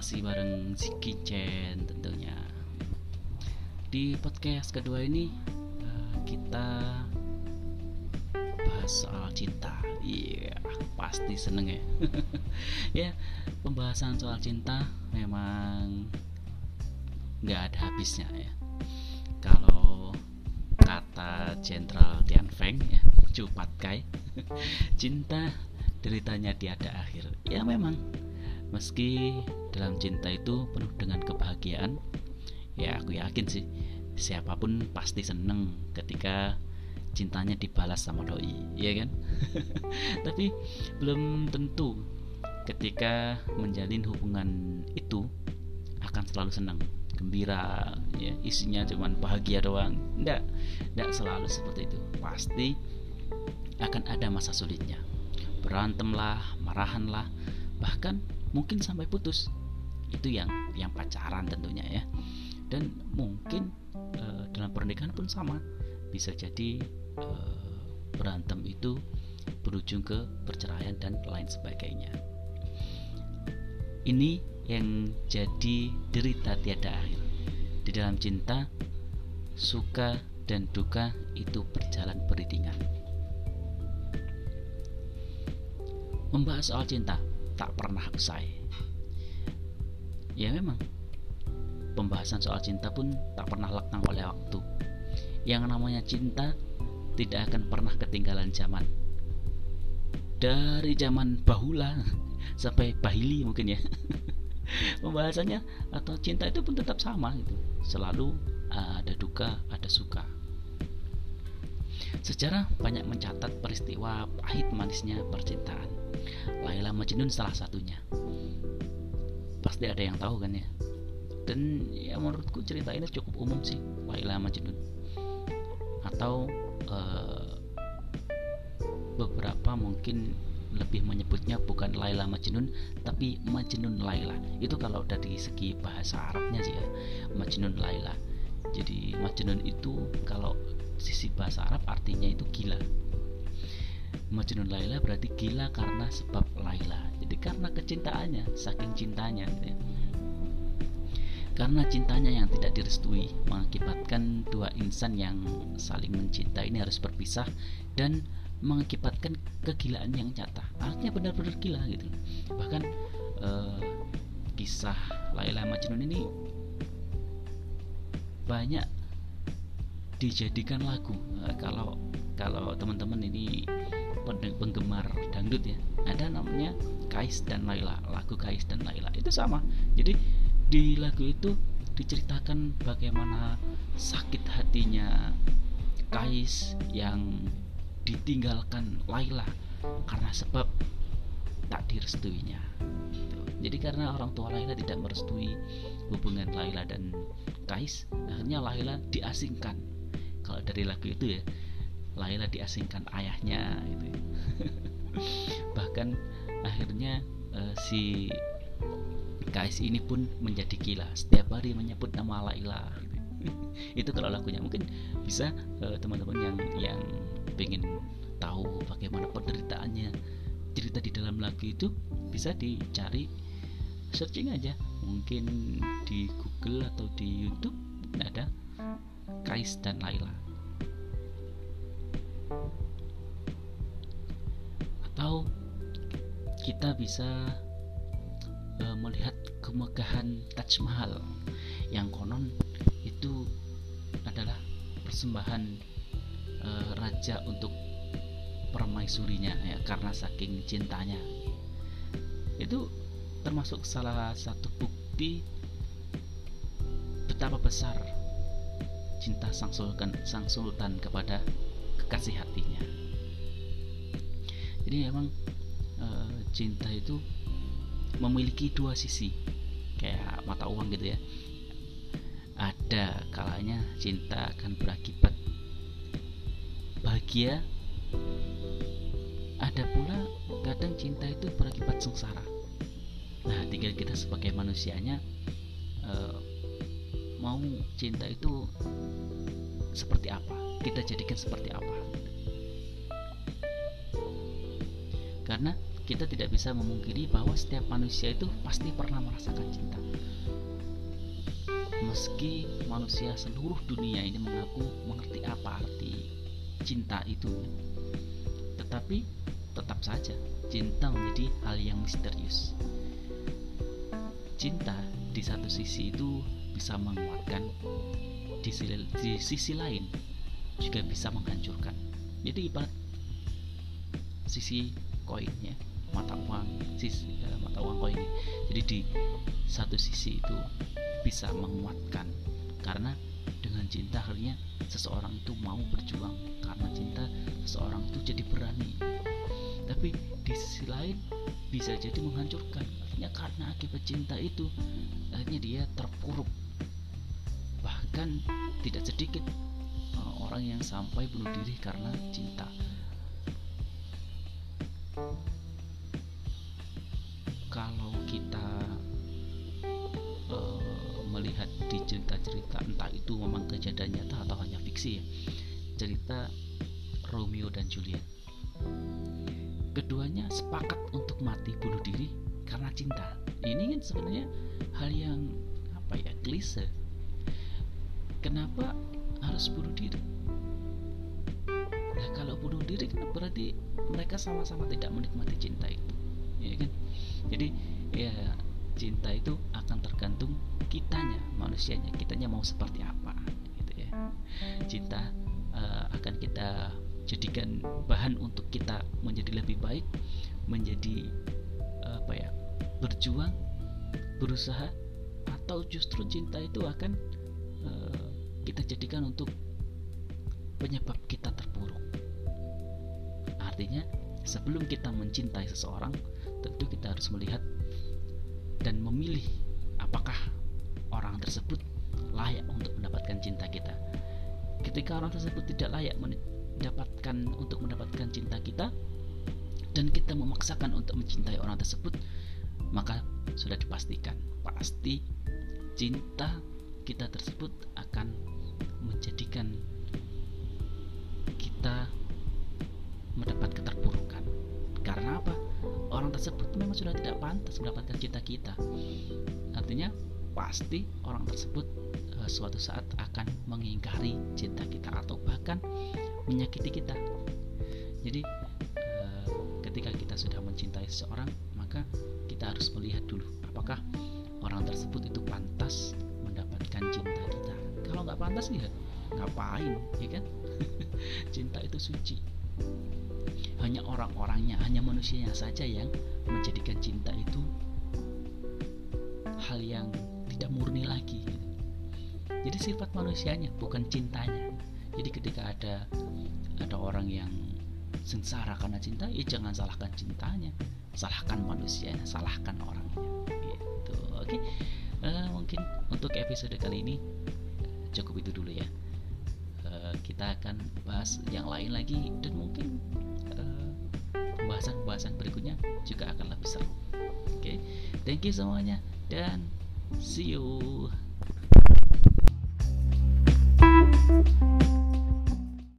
masih bareng Ziki Chen tentunya. Di podcast kedua ini eh, kita bahas soal cinta. Iya, pasti seneng ya. ya, pembahasan soal cinta memang nggak ada habisnya ya. Kalau kata Jenderal Tian Feng ya, Cupat Kai, cinta deritanya tiada akhir. Ya memang meski dalam cinta itu penuh dengan kebahagiaan, ya aku yakin sih siapa pun pasti seneng ketika cintanya dibalas sama doi, ya kan? Tapi belum tentu ketika menjalin hubungan itu akan selalu senang, gembira, ya isinya cuman bahagia doang. Enggak, enggak selalu seperti itu. Pasti akan ada masa sulitnya. Berantem lah, marahan lah, bahkan mungkin sampai putus. Itu yang yang pacaran tentunya ya. Dan mungkin e, dalam pernikahan pun sama. Bisa jadi e, berantem itu berujung ke perceraian dan lain sebagainya. Ini yang jadi derita tiada akhir. Di dalam cinta, suka dan duka itu berjalan beriringan. Membahas soal cinta tak pernah usai. Ya memang, pembahasan soal cinta pun tak pernah lekang oleh waktu. Yang namanya cinta tidak akan pernah ketinggalan zaman. Dari zaman bahula sampai bahili mungkin ya. Pembahasannya atau cinta itu pun tetap sama gitu. Selalu ada duka, ada suka. Sejarah banyak mencatat peristiwa pahit manisnya percintaan. Laila Majnun salah satunya. Pasti ada yang tahu kan ya. Dan ya menurutku cerita ini cukup umum sih Laila Majnun. Atau uh, beberapa mungkin lebih menyebutnya bukan Laila Majnun tapi Majnun Laila itu kalau dari segi bahasa Arabnya sih ya Majnun Laila jadi Majnun itu kalau sisi bahasa Arab artinya itu gila Majnun Laila berarti gila karena sebab Laila. Jadi karena kecintaannya saking cintanya gitu ya. karena cintanya yang tidak direstui mengakibatkan dua insan yang saling mencinta ini harus berpisah dan mengakibatkan kegilaan yang nyata. Artinya benar-benar gila gitu. Bahkan eh, kisah Laila Majnun ini banyak dijadikan lagu. Eh, kalau kalau teman-teman ini penggemar dangdut ya ada namanya Kais dan Laila lagu Kais dan Laila itu sama jadi di lagu itu diceritakan bagaimana sakit hatinya Kais yang ditinggalkan Laila karena sebab tak direstuinya. Jadi karena orang tua Laila tidak merestui hubungan Laila dan Kais, akhirnya Laila diasingkan. Kalau dari lagu itu ya, Laila diasingkan ayahnya gitu. Bahkan akhirnya uh, si Kais ini pun menjadi gila. Setiap hari menyebut nama Laila. Gitu. itu kalau lagunya mungkin bisa uh, teman-teman yang yang pengen tahu bagaimana penderitaannya cerita di dalam lagu itu bisa dicari searching aja mungkin di Google atau di YouTube ada Kais dan Laila atau kita bisa uh, melihat kemegahan Taj Mahal yang konon itu adalah persembahan uh, raja untuk permaisurinya ya karena saking cintanya. Itu termasuk salah satu bukti betapa besar cinta sang sultan sang sultan kepada kekasih hatinya. Jadi emang e, cinta itu memiliki dua sisi kayak mata uang gitu ya. Ada kalanya cinta akan berakibat bahagia ada pula kadang cinta itu berakibat sengsara. Nah tinggal kita sebagai manusianya uh, mau cinta itu seperti apa kita jadikan seperti apa. Karena kita tidak bisa memungkiri bahwa setiap manusia itu pasti pernah merasakan cinta. Meski manusia seluruh dunia ini mengaku mengerti apa arti cinta itu tetapi tetap saja cinta menjadi hal yang misterius. Cinta di satu sisi itu bisa menguatkan di sisi, di sisi lain juga bisa menghancurkan. Jadi ibarat sisi koinnya mata uang sisi uh, mata uang koin jadi di satu sisi itu bisa menguatkan. Karena dengan cinta akhirnya seseorang itu mau berjuang. Karena cinta seseorang itu jadi berani. Tapi di sisi lain bisa jadi menghancurkan. Artinya karena akibat cinta itu akhirnya dia terpuruk. Bahkan tidak sedikit orang yang sampai bunuh diri karena cinta. Kalau kita uh, melihat di cerita-cerita entah itu memang kejadian nyata atau hanya fiksi ya cerita Romeo dan Juliet. Keduanya sepakat untuk mati bunuh diri karena cinta. Ini kan sebenarnya hal yang apa ya klise. Kenapa harus bunuh diri kalau bunuh diri kan berarti mereka sama-sama tidak menikmati cinta itu ya kan? Jadi ya cinta itu akan tergantung kitanya manusianya. Kitanya mau seperti apa gitu ya. Cinta uh, akan kita jadikan bahan untuk kita menjadi lebih baik menjadi uh, apa ya berjuang berusaha atau justru cinta itu akan uh, kita jadikan untuk penyebab kita terpuruk artinya sebelum kita mencintai seseorang tentu kita harus melihat dan memilih apakah orang tersebut layak untuk mendapatkan cinta kita. Ketika orang tersebut tidak layak mendapatkan untuk mendapatkan cinta kita dan kita memaksakan untuk mencintai orang tersebut, maka sudah dipastikan pasti cinta kita tersebut akan menjadikan kita mendapat tersebut memang sudah tidak pantas mendapatkan cinta kita. Artinya pasti orang tersebut uh, suatu saat akan mengingkari cinta kita atau bahkan menyakiti kita. Jadi uh, ketika kita sudah mencintai seseorang maka kita harus melihat dulu apakah orang tersebut itu pantas mendapatkan cinta kita. Kalau nggak pantas ya ngapain ya kan? Cinta itu suci hanya orang-orangnya, hanya manusianya saja yang menjadikan cinta itu hal yang tidak murni lagi. Jadi sifat manusianya bukan cintanya. Jadi ketika ada ada orang yang sengsara karena cinta, ya jangan salahkan cintanya, salahkan manusianya, salahkan orangnya. Gitu. Oke, uh, mungkin untuk episode kali ini cukup itu dulu ya. Uh, kita akan bahas yang lain lagi dan mungkin pembahasan-pembahasan berikutnya juga akan lebih seru. Oke, okay? thank you semuanya dan see you.